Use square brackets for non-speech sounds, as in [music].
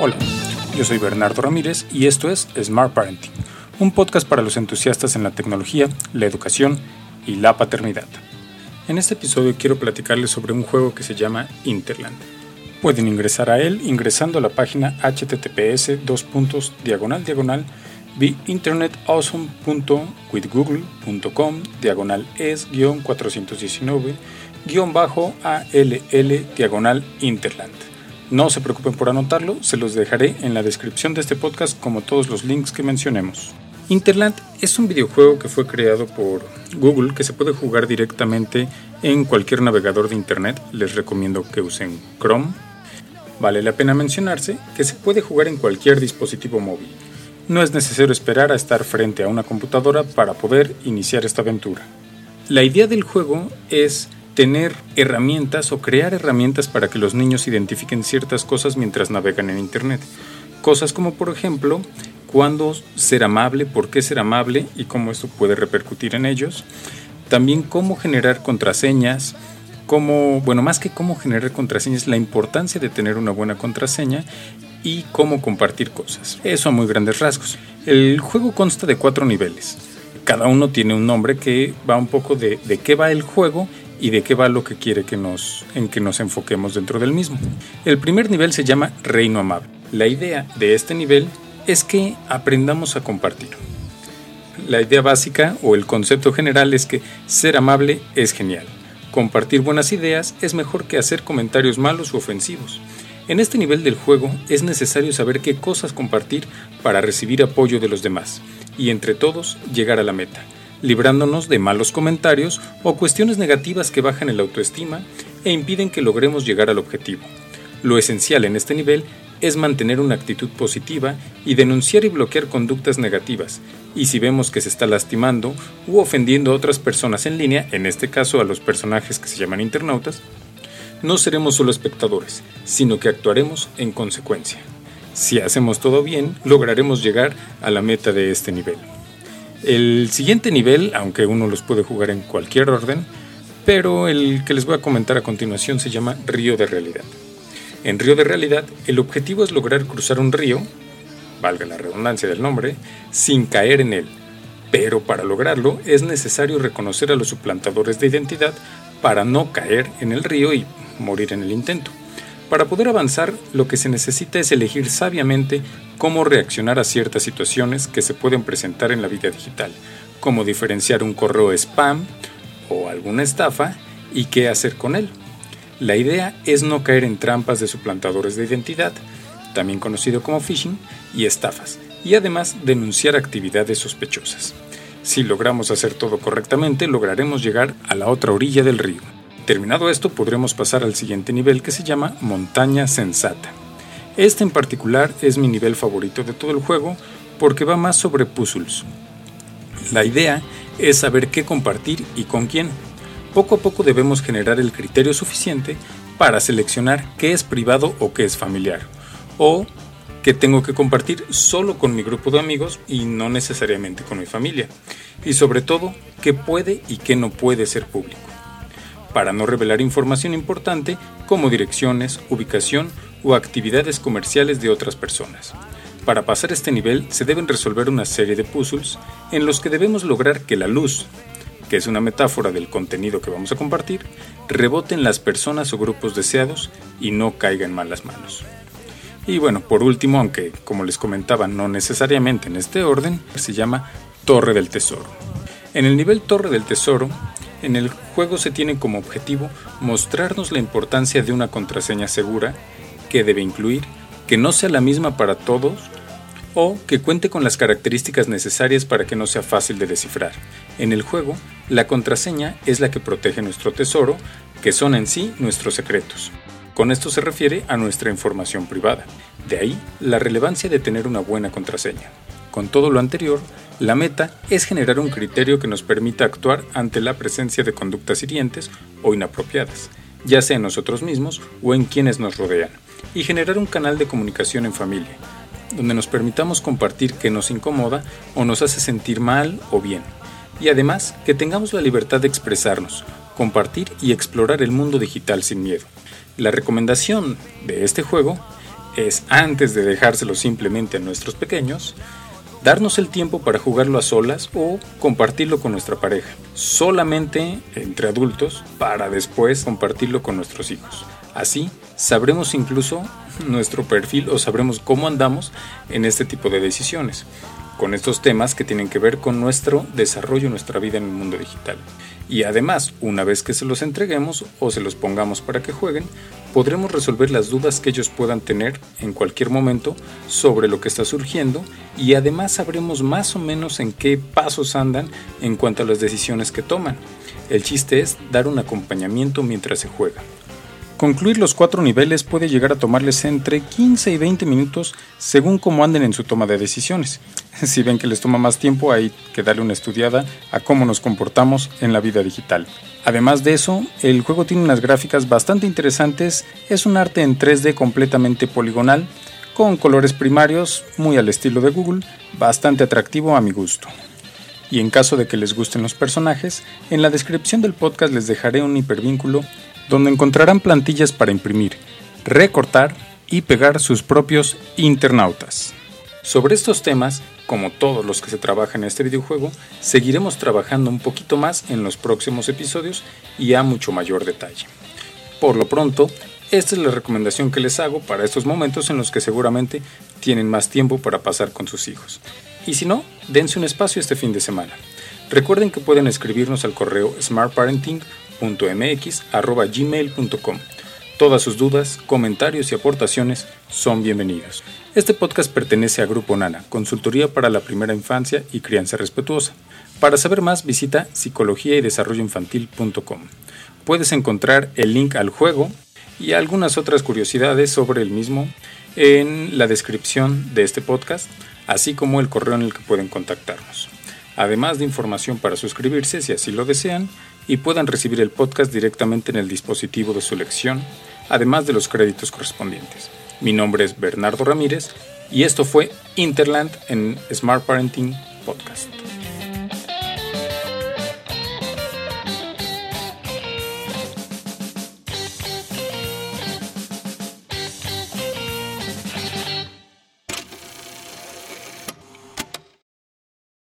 Hola, yo soy Bernardo Ramírez y esto es Smart Parenting, un podcast para los entusiastas en la tecnología, la educación y la paternidad. En este episodio quiero platicarles sobre un juego que se llama Interland. Pueden ingresar a él ingresando a la página https diagonal diagonal beinternetawesome.withgoogle.com diagonal es 419 bajo ALL diagonal Interland. No se preocupen por anotarlo, se los dejaré en la descripción de este podcast como todos los links que mencionemos. Interland es un videojuego que fue creado por Google que se puede jugar directamente en cualquier navegador de Internet. Les recomiendo que usen Chrome. Vale la pena mencionarse que se puede jugar en cualquier dispositivo móvil. No es necesario esperar a estar frente a una computadora para poder iniciar esta aventura. La idea del juego es tener herramientas o crear herramientas para que los niños identifiquen ciertas cosas mientras navegan en Internet. Cosas como por ejemplo, cuándo ser amable, por qué ser amable y cómo esto puede repercutir en ellos. También cómo generar contraseñas, cómo, bueno, más que cómo generar contraseñas, la importancia de tener una buena contraseña y cómo compartir cosas. Eso a muy grandes rasgos. El juego consta de cuatro niveles. Cada uno tiene un nombre que va un poco de, de qué va el juego y de qué va lo que quiere que nos, en que nos enfoquemos dentro del mismo. El primer nivel se llama Reino Amable. La idea de este nivel es que aprendamos a compartir. La idea básica o el concepto general es que ser amable es genial. Compartir buenas ideas es mejor que hacer comentarios malos u ofensivos. En este nivel del juego es necesario saber qué cosas compartir para recibir apoyo de los demás y entre todos llegar a la meta librándonos de malos comentarios o cuestiones negativas que bajan el autoestima e impiden que logremos llegar al objetivo. Lo esencial en este nivel es mantener una actitud positiva y denunciar y bloquear conductas negativas, y si vemos que se está lastimando u ofendiendo a otras personas en línea, en este caso a los personajes que se llaman internautas, no seremos solo espectadores, sino que actuaremos en consecuencia. Si hacemos todo bien, lograremos llegar a la meta de este nivel. El siguiente nivel, aunque uno los puede jugar en cualquier orden, pero el que les voy a comentar a continuación se llama Río de Realidad. En Río de Realidad, el objetivo es lograr cruzar un río, valga la redundancia del nombre, sin caer en él. Pero para lograrlo es necesario reconocer a los suplantadores de identidad para no caer en el río y morir en el intento. Para poder avanzar, lo que se necesita es elegir sabiamente cómo reaccionar a ciertas situaciones que se pueden presentar en la vida digital, como diferenciar un correo spam o alguna estafa y qué hacer con él. La idea es no caer en trampas de suplantadores de identidad, también conocido como phishing, y estafas, y además denunciar actividades sospechosas. Si logramos hacer todo correctamente, lograremos llegar a la otra orilla del río. Terminado esto, podremos pasar al siguiente nivel que se llama Montaña Sensata. Este en particular es mi nivel favorito de todo el juego porque va más sobre puzzles. La idea es saber qué compartir y con quién. Poco a poco debemos generar el criterio suficiente para seleccionar qué es privado o qué es familiar, o que tengo que compartir solo con mi grupo de amigos y no necesariamente con mi familia, y sobre todo qué puede y qué no puede ser público para no revelar información importante como direcciones, ubicación o actividades comerciales de otras personas. Para pasar este nivel se deben resolver una serie de puzzles en los que debemos lograr que la luz, que es una metáfora del contenido que vamos a compartir, rebote en las personas o grupos deseados y no caiga en malas manos. Y bueno, por último, aunque como les comentaba no necesariamente en este orden, se llama Torre del Tesoro. En el nivel Torre del Tesoro en el juego se tiene como objetivo mostrarnos la importancia de una contraseña segura que debe incluir que no sea la misma para todos o que cuente con las características necesarias para que no sea fácil de descifrar. En el juego, la contraseña es la que protege nuestro tesoro, que son en sí nuestros secretos. Con esto se refiere a nuestra información privada. De ahí la relevancia de tener una buena contraseña. Con todo lo anterior, la meta es generar un criterio que nos permita actuar ante la presencia de conductas hirientes o inapropiadas, ya sea en nosotros mismos o en quienes nos rodean, y generar un canal de comunicación en familia, donde nos permitamos compartir qué nos incomoda o nos hace sentir mal o bien, y además que tengamos la libertad de expresarnos, compartir y explorar el mundo digital sin miedo. La recomendación de este juego es antes de dejárselo simplemente a nuestros pequeños, darnos el tiempo para jugarlo a solas o compartirlo con nuestra pareja, solamente entre adultos para después compartirlo con nuestros hijos. Así sabremos incluso nuestro perfil o sabremos cómo andamos en este tipo de decisiones, con estos temas que tienen que ver con nuestro desarrollo, nuestra vida en el mundo digital. Y además, una vez que se los entreguemos o se los pongamos para que jueguen, podremos resolver las dudas que ellos puedan tener en cualquier momento sobre lo que está surgiendo y además sabremos más o menos en qué pasos andan en cuanto a las decisiones que toman. El chiste es dar un acompañamiento mientras se juega. Concluir los cuatro niveles puede llegar a tomarles entre 15 y 20 minutos según cómo anden en su toma de decisiones. [laughs] Si ven que les toma más tiempo, hay que darle una estudiada a cómo nos comportamos en la vida digital. Además de eso, el juego tiene unas gráficas bastante interesantes, es un arte en 3D completamente poligonal, con colores primarios, muy al estilo de Google, bastante atractivo a mi gusto. Y en caso de que les gusten los personajes, en la descripción del podcast les dejaré un hipervínculo donde encontrarán plantillas para imprimir, recortar y pegar sus propios internautas. Sobre estos temas, como todos los que se trabajan en este videojuego, seguiremos trabajando un poquito más en los próximos episodios y a mucho mayor detalle. Por lo pronto, esta es la recomendación que les hago para estos momentos en los que seguramente tienen más tiempo para pasar con sus hijos. Y si no, dense un espacio este fin de semana. Recuerden que pueden escribirnos al correo smartparenting.mx@gmail.com. Todas sus dudas, comentarios y aportaciones son bienvenidos. Este podcast pertenece a Grupo Nana, consultoría para la primera infancia y crianza respetuosa. Para saber más visita psicología y desarrollo infantil.com. Puedes encontrar el link al juego y algunas otras curiosidades sobre el mismo en la descripción de este podcast, así como el correo en el que pueden contactarnos. Además de información para suscribirse si así lo desean y puedan recibir el podcast directamente en el dispositivo de su elección, además de los créditos correspondientes. Mi nombre es Bernardo Ramírez y esto fue Interland en Smart Parenting Podcast.